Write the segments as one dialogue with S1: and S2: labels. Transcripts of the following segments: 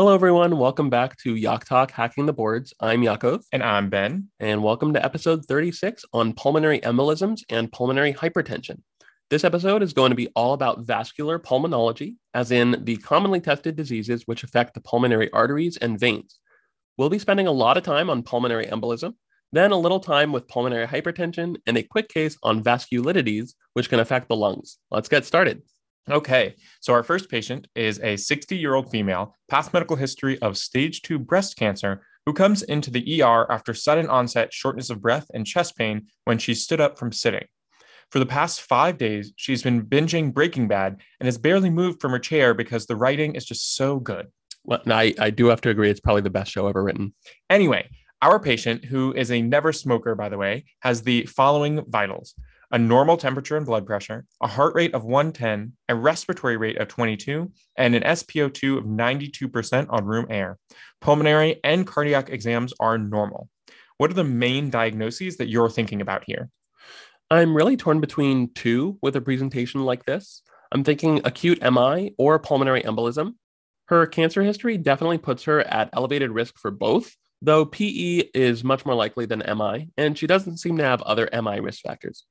S1: Hello, everyone. Welcome back to Yak Talk Hacking the Boards. I'm Yakov.
S2: And I'm Ben.
S1: And welcome to episode 36 on pulmonary embolisms and pulmonary hypertension. This episode is going to be all about vascular pulmonology, as in the commonly tested diseases which affect the pulmonary arteries and veins. We'll be spending a lot of time on pulmonary embolism, then a little time with pulmonary hypertension, and a quick case on vasculitides, which can affect the lungs. Let's get started.
S2: Okay, so our first patient is a 60 year old female, past medical history of stage two breast cancer, who comes into the ER after sudden onset shortness of breath and chest pain when she stood up from sitting. For the past five days, she's been binging Breaking Bad and has barely moved from her chair because the writing is just so good.
S1: Well, I, I do have to agree, it's probably the best show ever written.
S2: Anyway, our patient, who is a never smoker, by the way, has the following vitals a normal temperature and blood pressure, a heart rate of 110, a respiratory rate of 22, and an SpO2 of 92% on room air. Pulmonary and cardiac exams are normal. What are the main diagnoses that you're thinking about here?
S1: I'm really torn between two with a presentation like this. I'm thinking acute MI or pulmonary embolism. Her cancer history definitely puts her at elevated risk for both, though PE is much more likely than MI, and she doesn't seem to have other MI risk factors.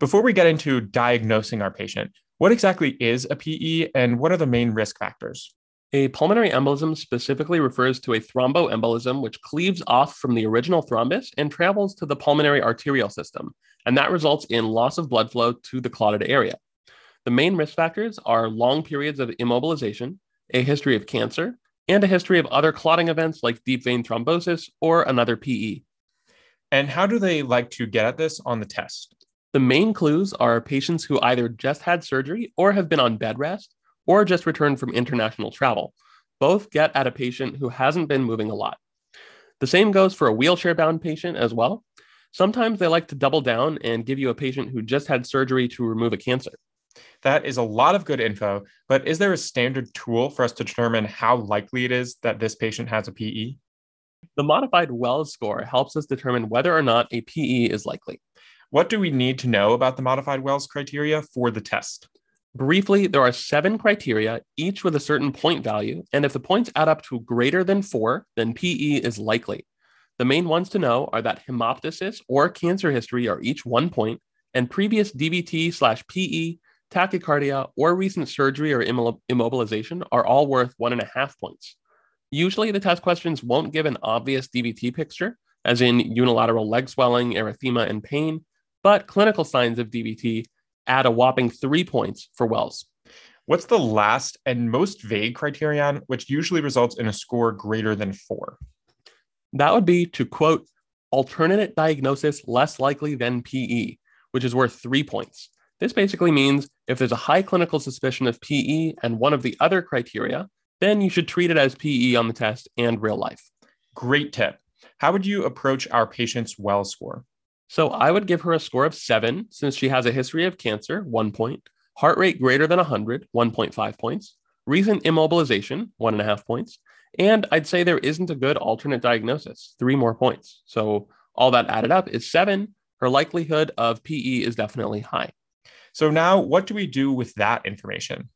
S2: Before we get into diagnosing our patient, what exactly is a PE and what are the main risk factors?
S1: A pulmonary embolism specifically refers to a thromboembolism which cleaves off from the original thrombus and travels to the pulmonary arterial system, and that results in loss of blood flow to the clotted area. The main risk factors are long periods of immobilization, a history of cancer, and a history of other clotting events like deep vein thrombosis or another PE.
S2: And how do they like to get at this on the test?
S1: The main clues are patients who either just had surgery or have been on bed rest or just returned from international travel. Both get at a patient who hasn't been moving a lot. The same goes for a wheelchair bound patient as well. Sometimes they like to double down and give you a patient who just had surgery to remove a cancer.
S2: That is a lot of good info, but is there a standard tool for us to determine how likely it is that this patient has a PE?
S1: The modified Wells score helps us determine whether or not a PE is likely.
S2: What do we need to know about the modified Wells criteria for the test?
S1: Briefly, there are seven criteria, each with a certain point value, and if the points add up to greater than four, then PE is likely. The main ones to know are that hemoptysis or cancer history are each one point, and previous DVT slash PE tachycardia, or recent surgery or immobilization are all worth one and a half points. Usually, the test questions won't give an obvious DVT picture, as in unilateral leg swelling, erythema, and pain, but clinical signs of DVT add a whopping three points for Wells.
S2: What's the last and most vague criterion, which usually results in a score greater than four?
S1: That would be to quote, alternate diagnosis less likely than PE, which is worth three points. This basically means if there's a high clinical suspicion of PE and one of the other criteria, then you should treat it as PE on the test and real life.
S2: Great tip. How would you approach our patient's Wells score?
S1: So I would give her a score of seven since she has a history of cancer, one point, heart rate greater than 100, 1.5 points, recent immobilization, one and a half points, and I'd say there isn't a good alternate diagnosis, three more points. So all that added up is seven. Her likelihood of PE is definitely high.
S2: So now what do we do with that information?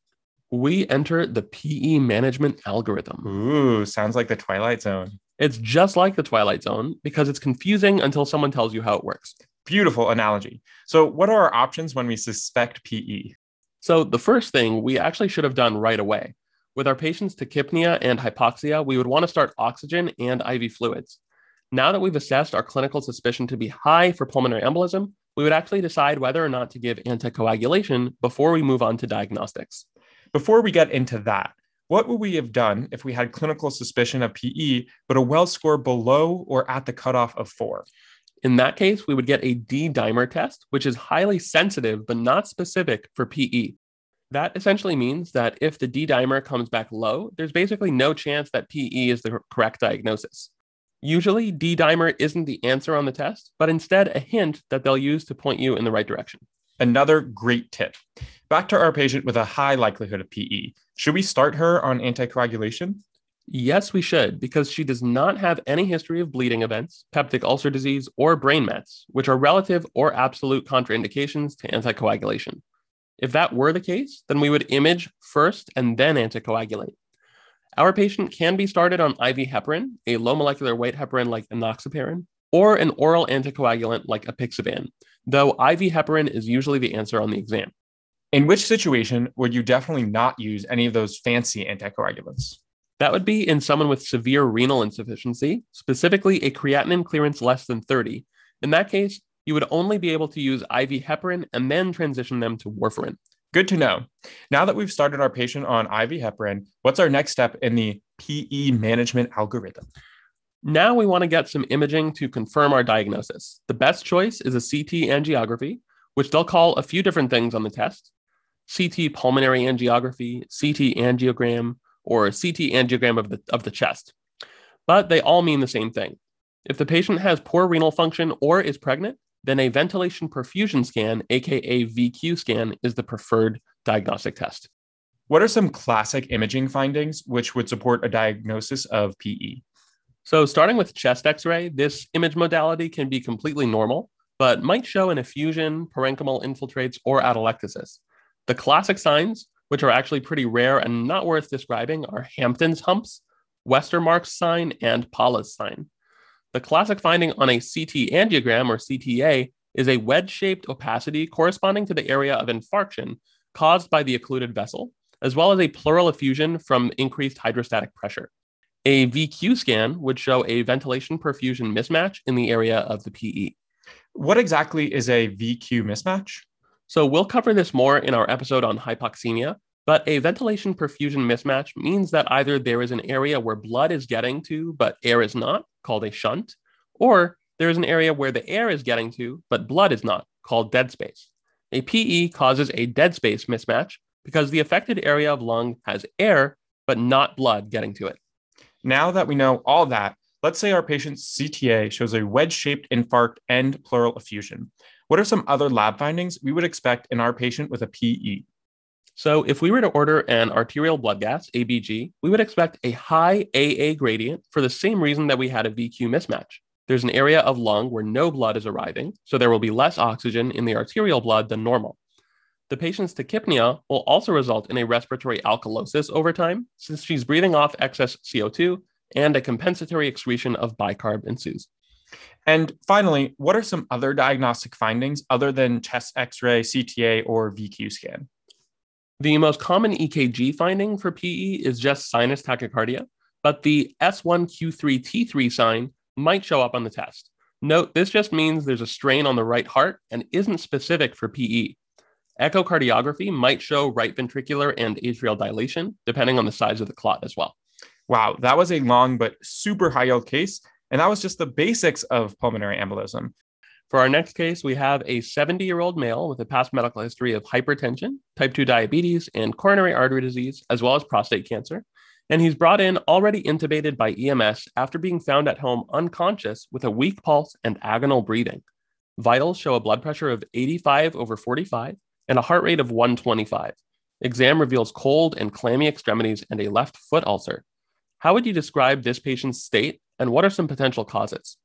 S1: We enter the PE management algorithm.
S2: Ooh, sounds like the Twilight Zone.
S1: It's just like the Twilight Zone because it's confusing until someone tells you how it works.
S2: Beautiful analogy. So, what are our options when we suspect PE?
S1: So, the first thing we actually should have done right away. With our patients' tachypnea and hypoxia, we would want to start oxygen and IV fluids. Now that we've assessed our clinical suspicion to be high for pulmonary embolism, we would actually decide whether or not to give anticoagulation before we move on to diagnostics.
S2: Before we get into that, what would we have done if we had clinical suspicion of PE, but a Wells score below or at the cutoff of four?
S1: In that case, we would get a D dimer test, which is highly sensitive but not specific for PE. That essentially means that if the D dimer comes back low, there's basically no chance that PE is the correct diagnosis. Usually, D dimer isn't the answer on the test, but instead a hint that they'll use to point you in the right direction.
S2: Another great tip. Back to our patient with a high likelihood of PE. Should we start her on anticoagulation?
S1: Yes, we should, because she does not have any history of bleeding events, peptic ulcer disease, or brain mets, which are relative or absolute contraindications to anticoagulation. If that were the case, then we would image first and then anticoagulate. Our patient can be started on IV heparin, a low molecular weight heparin like enoxaparin, or an oral anticoagulant like apixaban, though IV heparin is usually the answer on the exam.
S2: In which situation would you definitely not use any of those fancy anticoagulants?
S1: That would be in someone with severe renal insufficiency, specifically a creatinine clearance less than 30. In that case, you would only be able to use IV heparin and then transition them to warfarin.
S2: Good to know. Now that we've started our patient on IV heparin, what's our next step in the PE management algorithm?
S1: Now we want to get some imaging to confirm our diagnosis. The best choice is a CT angiography, which they'll call a few different things on the test CT pulmonary angiography, CT angiogram, or CT angiogram of the, of the chest. But they all mean the same thing. If the patient has poor renal function or is pregnant, then a ventilation perfusion scan, aka VQ scan, is the preferred diagnostic test.
S2: What are some classic imaging findings which would support a diagnosis of PE?
S1: So, starting with chest x ray, this image modality can be completely normal, but might show an effusion, parenchymal infiltrates, or atelectasis. The classic signs, which are actually pretty rare and not worth describing, are Hampton's humps, Westermarck's sign, and Palla's sign. The classic finding on a CT angiogram or CTA is a wedge shaped opacity corresponding to the area of infarction caused by the occluded vessel, as well as a pleural effusion from increased hydrostatic pressure. A VQ scan would show a ventilation perfusion mismatch in the area of the PE.
S2: What exactly is a VQ mismatch?
S1: So we'll cover this more in our episode on hypoxemia, but a ventilation perfusion mismatch means that either there is an area where blood is getting to, but air is not, called a shunt, or there is an area where the air is getting to, but blood is not, called dead space. A PE causes a dead space mismatch because the affected area of lung has air, but not blood getting to it.
S2: Now that we know all that, let's say our patient's CTA shows a wedge shaped infarct and pleural effusion. What are some other lab findings we would expect in our patient with a PE?
S1: So, if we were to order an arterial blood gas, ABG, we would expect a high AA gradient for the same reason that we had a VQ mismatch. There's an area of lung where no blood is arriving, so there will be less oxygen in the arterial blood than normal. The patient's tachypnea will also result in a respiratory alkalosis over time, since she's breathing off excess CO2 and a compensatory excretion of bicarb ensues.
S2: And finally, what are some other diagnostic findings other than chest x ray, CTA, or VQ scan?
S1: The most common EKG finding for PE is just sinus tachycardia, but the S1Q3T3 sign might show up on the test. Note this just means there's a strain on the right heart and isn't specific for PE. Echocardiography might show right ventricular and atrial dilation, depending on the size of the clot as well.
S2: Wow, that was a long but super high yield case. And that was just the basics of pulmonary embolism.
S1: For our next case, we have a 70 year old male with a past medical history of hypertension, type 2 diabetes, and coronary artery disease, as well as prostate cancer. And he's brought in already intubated by EMS after being found at home unconscious with a weak pulse and agonal breathing. Vitals show a blood pressure of 85 over 45 and a heart rate of 125. Exam reveals cold and clammy extremities and a left foot ulcer. How would you describe this patient's state and what are some potential causes?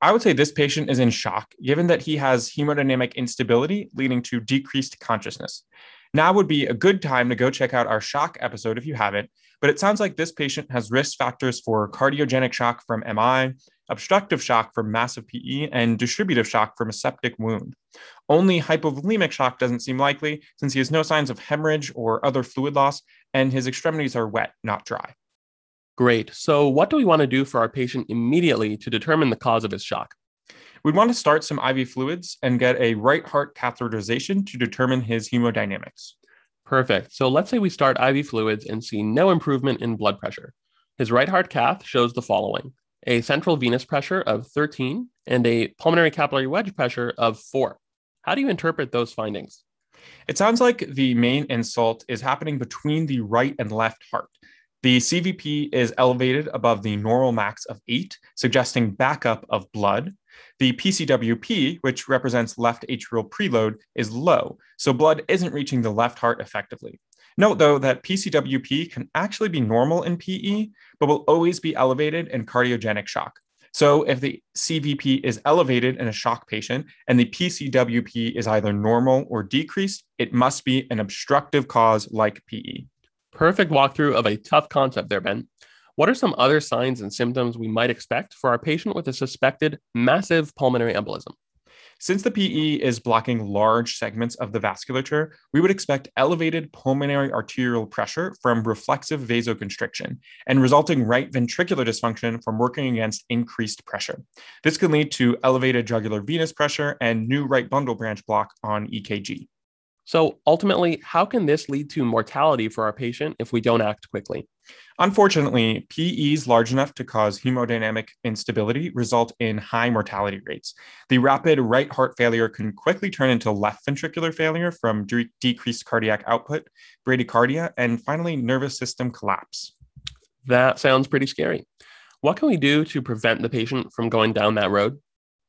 S2: I would say this patient is in shock, given that he has hemodynamic instability leading to decreased consciousness. Now would be a good time to go check out our shock episode if you haven't, but it sounds like this patient has risk factors for cardiogenic shock from MI, obstructive shock from massive PE, and distributive shock from a septic wound. Only hypovolemic shock doesn't seem likely since he has no signs of hemorrhage or other fluid loss, and his extremities are wet, not dry.
S1: Great. So, what do we want to do for our patient immediately to determine the cause of his shock?
S2: We'd want to start some IV fluids and get a right heart catheterization to determine his hemodynamics.
S1: Perfect. So, let's say we start IV fluids and see no improvement in blood pressure. His right heart cath shows the following a central venous pressure of 13 and a pulmonary capillary wedge pressure of 4. How do you interpret those findings?
S2: It sounds like the main insult is happening between the right and left heart. The CVP is elevated above the normal max of 8, suggesting backup of blood. The PCWP, which represents left atrial preload, is low, so blood isn't reaching the left heart effectively. Note, though, that PCWP can actually be normal in PE, but will always be elevated in cardiogenic shock. So, if the CVP is elevated in a shock patient and the PCWP is either normal or decreased, it must be an obstructive cause like PE.
S1: Perfect walkthrough of a tough concept there, Ben. What are some other signs and symptoms we might expect for our patient with a suspected massive pulmonary embolism?
S2: Since the PE is blocking large segments of the vasculature, we would expect elevated pulmonary arterial pressure from reflexive vasoconstriction and resulting right ventricular dysfunction from working against increased pressure. This can lead to elevated jugular venous pressure and new right bundle branch block on EKG.
S1: So ultimately, how can this lead to mortality for our patient if we don't act quickly?
S2: Unfortunately, PEs large enough to cause hemodynamic instability result in high mortality rates. The rapid right heart failure can quickly turn into left ventricular failure from de- decreased cardiac output, bradycardia, and finally nervous system collapse.
S1: That sounds pretty scary. What can we do to prevent the patient from going down that road?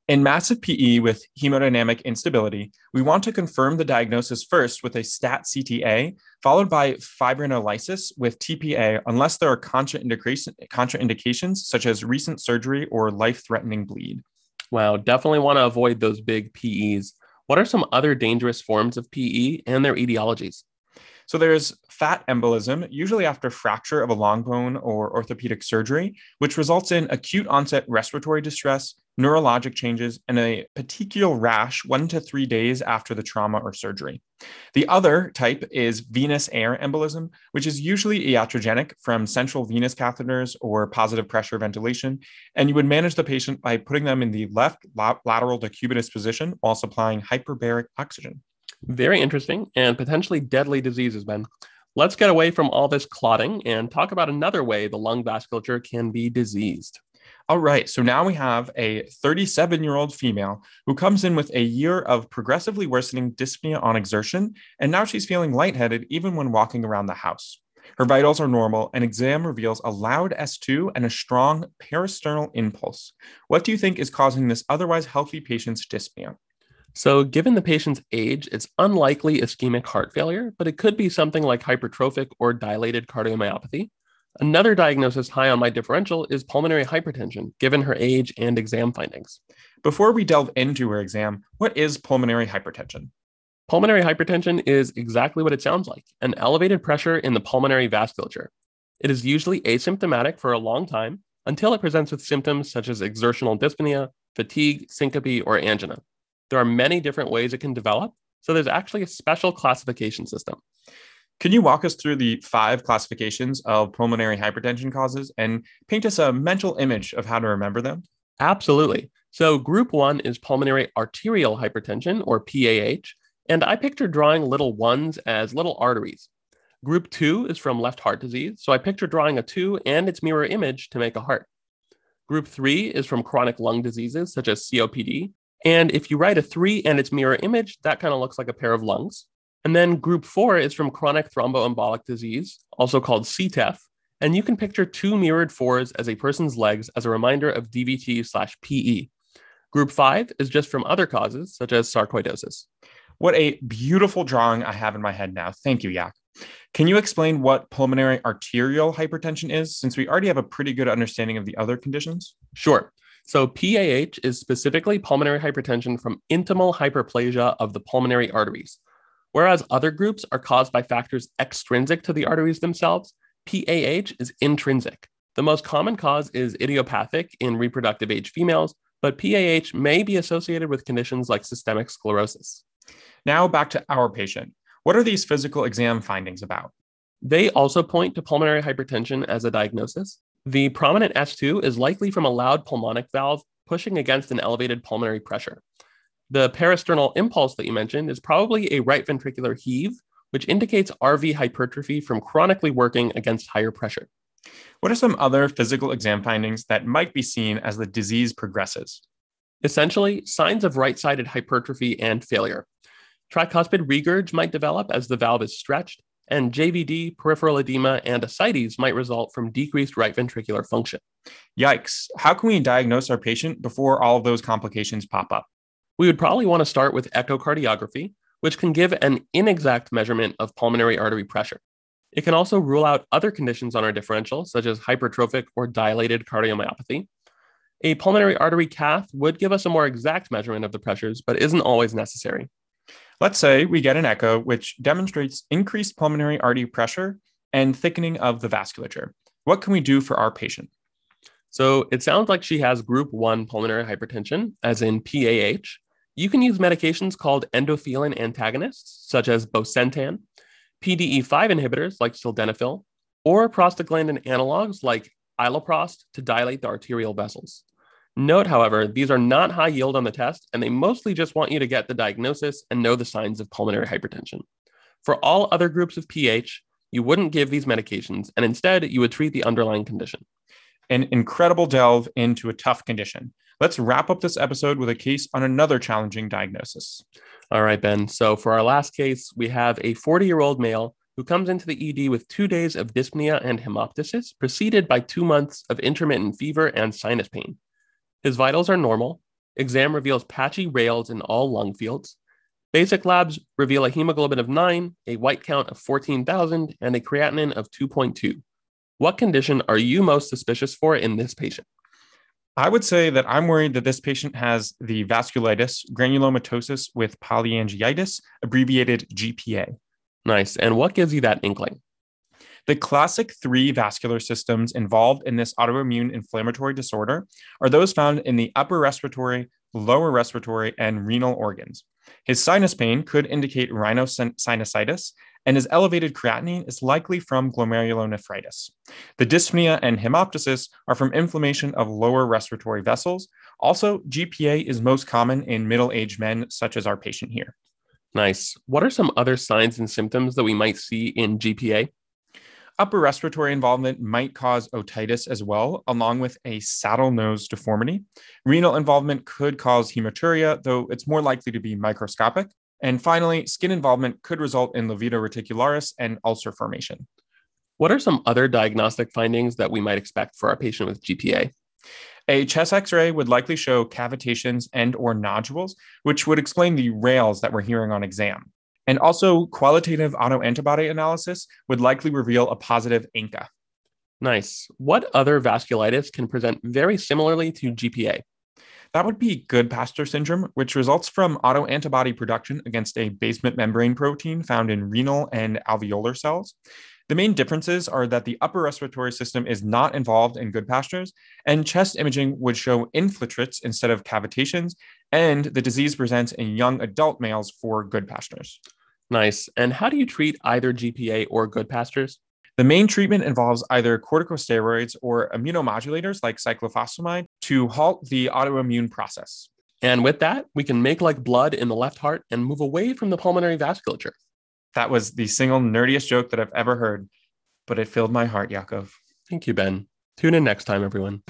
S2: In massive PE with hemodynamic instability, we want to confirm the diagnosis first with a STAT CTA, followed by fibrinolysis with TPA, unless there are contraindications such as recent surgery or life threatening bleed.
S1: Wow, definitely want to avoid those big PEs. What are some other dangerous forms of PE and their etiologies?
S2: So there's fat embolism, usually after fracture of a long bone or orthopedic surgery, which results in acute onset respiratory distress, neurologic changes, and a petechial rash one to three days after the trauma or surgery. The other type is venous air embolism, which is usually iatrogenic from central venous catheters or positive pressure ventilation. And you would manage the patient by putting them in the left lateral decubitus position while supplying hyperbaric oxygen.
S1: Very interesting and potentially deadly diseases, Ben. Let's get away from all this clotting and talk about another way the lung vasculature can be diseased.
S2: All right, so now we have a 37 year old female who comes in with a year of progressively worsening dyspnea on exertion, and now she's feeling lightheaded even when walking around the house. Her vitals are normal, and exam reveals a loud S2 and a strong parasternal impulse. What do you think is causing this otherwise healthy patient's dyspnea?
S1: So, given the patient's age, it's unlikely ischemic heart failure, but it could be something like hypertrophic or dilated cardiomyopathy. Another diagnosis high on my differential is pulmonary hypertension, given her age and exam findings.
S2: Before we delve into her exam, what is pulmonary hypertension?
S1: Pulmonary hypertension is exactly what it sounds like an elevated pressure in the pulmonary vasculature. It is usually asymptomatic for a long time until it presents with symptoms such as exertional dyspnea, fatigue, syncope, or angina. There are many different ways it can develop, so there's actually a special classification system.
S2: Can you walk us through the five classifications of pulmonary hypertension causes and paint us a mental image of how to remember them?
S1: Absolutely. So, group one is pulmonary arterial hypertension, or PAH, and I picture drawing little ones as little arteries. Group two is from left heart disease, so I picture drawing a two and its mirror image to make a heart. Group three is from chronic lung diseases such as COPD, and if you write a three and its mirror image, that kind of looks like a pair of lungs. And then group four is from chronic thromboembolic disease, also called CTEPH. And you can picture two mirrored fours as a person's legs as a reminder of DVT slash PE. Group five is just from other causes, such as sarcoidosis.
S2: What a beautiful drawing I have in my head now. Thank you, Yak. Can you explain what pulmonary arterial hypertension is, since we already have a pretty good understanding of the other conditions?
S1: Sure. So, PAH is specifically pulmonary hypertension from intimal hyperplasia of the pulmonary arteries. Whereas other groups are caused by factors extrinsic to the arteries themselves, PAH is intrinsic. The most common cause is idiopathic in reproductive age females, but PAH may be associated with conditions like systemic sclerosis.
S2: Now back to our patient. What are these physical exam findings about?
S1: They also point to pulmonary hypertension as a diagnosis, the prominent S2 is likely from a loud pulmonic valve pushing against an elevated pulmonary pressure. The parasternal impulse that you mentioned is probably a right ventricular heave, which indicates RV hypertrophy from chronically working against higher pressure.
S2: What are some other physical exam findings that might be seen as the disease progresses?
S1: Essentially, signs of right sided hypertrophy and failure. Tricuspid regurg might develop as the valve is stretched, and JVD, peripheral edema, and ascites might result from decreased right ventricular function.
S2: Yikes. How can we diagnose our patient before all of those complications pop up?
S1: We would probably want to start with echocardiography, which can give an inexact measurement of pulmonary artery pressure. It can also rule out other conditions on our differential, such as hypertrophic or dilated cardiomyopathy. A pulmonary artery cath would give us a more exact measurement of the pressures, but isn't always necessary.
S2: Let's say we get an echo which demonstrates increased pulmonary artery pressure and thickening of the vasculature. What can we do for our patient?
S1: So it sounds like she has group 1 pulmonary hypertension, as in PAH. You can use medications called endothelin antagonists, such as bosentan, PDE5 inhibitors like sildenafil, or prostaglandin analogs like iloprost to dilate the arterial vessels. Note, however, these are not high yield on the test, and they mostly just want you to get the diagnosis and know the signs of pulmonary hypertension. For all other groups of PH, you wouldn't give these medications, and instead, you would treat the underlying condition.
S2: An incredible delve into a tough condition. Let's wrap up this episode with a case on another challenging diagnosis.
S1: All right, Ben. So, for our last case, we have a 40 year old male who comes into the ED with two days of dyspnea and hemoptysis, preceded by two months of intermittent fever and sinus pain. His vitals are normal. Exam reveals patchy rales in all lung fields. Basic labs reveal a hemoglobin of 9, a white count of 14,000, and a creatinine of 2.2. What condition are you most suspicious for in this patient?
S2: I would say that I'm worried that this patient has the vasculitis, granulomatosis with polyangiitis, abbreviated GPA.
S1: Nice. And what gives you that inkling?
S2: The classic three vascular systems involved in this autoimmune inflammatory disorder are those found in the upper respiratory, lower respiratory, and renal organs. His sinus pain could indicate rhinosinusitis, and his elevated creatinine is likely from glomerulonephritis. The dyspnea and hemoptysis are from inflammation of lower respiratory vessels. Also, GPA is most common in middle aged men, such as our patient here.
S1: Nice. What are some other signs and symptoms that we might see in GPA?
S2: Upper respiratory involvement might cause otitis as well, along with a saddle nose deformity. Renal involvement could cause hematuria, though it's more likely to be microscopic. And finally, skin involvement could result in livedo reticularis and ulcer formation.
S1: What are some other diagnostic findings that we might expect for our patient with GPA?
S2: A chest x-ray would likely show cavitations and or nodules, which would explain the rales that we're hearing on exam. And also qualitative autoantibody analysis would likely reveal a positive ANCA.
S1: Nice. What other vasculitis can present very similarly to GPA?
S2: That would be good Goodpasture syndrome, which results from autoantibody production against a basement membrane protein found in renal and alveolar cells. The main differences are that the upper respiratory system is not involved in Goodpastures, and chest imaging would show infiltrates instead of cavitations, and the disease presents in young adult males for Goodpastures.
S1: Nice. And how do you treat either GPA or Goodpastures?
S2: The main treatment involves either corticosteroids or immunomodulators like cyclophosphamide to halt the autoimmune process.
S1: And with that, we can make like blood in the left heart and move away from the pulmonary vasculature.
S2: That was the single nerdiest joke that I've ever heard, but it filled my heart, Yakov.
S1: Thank you, Ben. Tune in next time, everyone.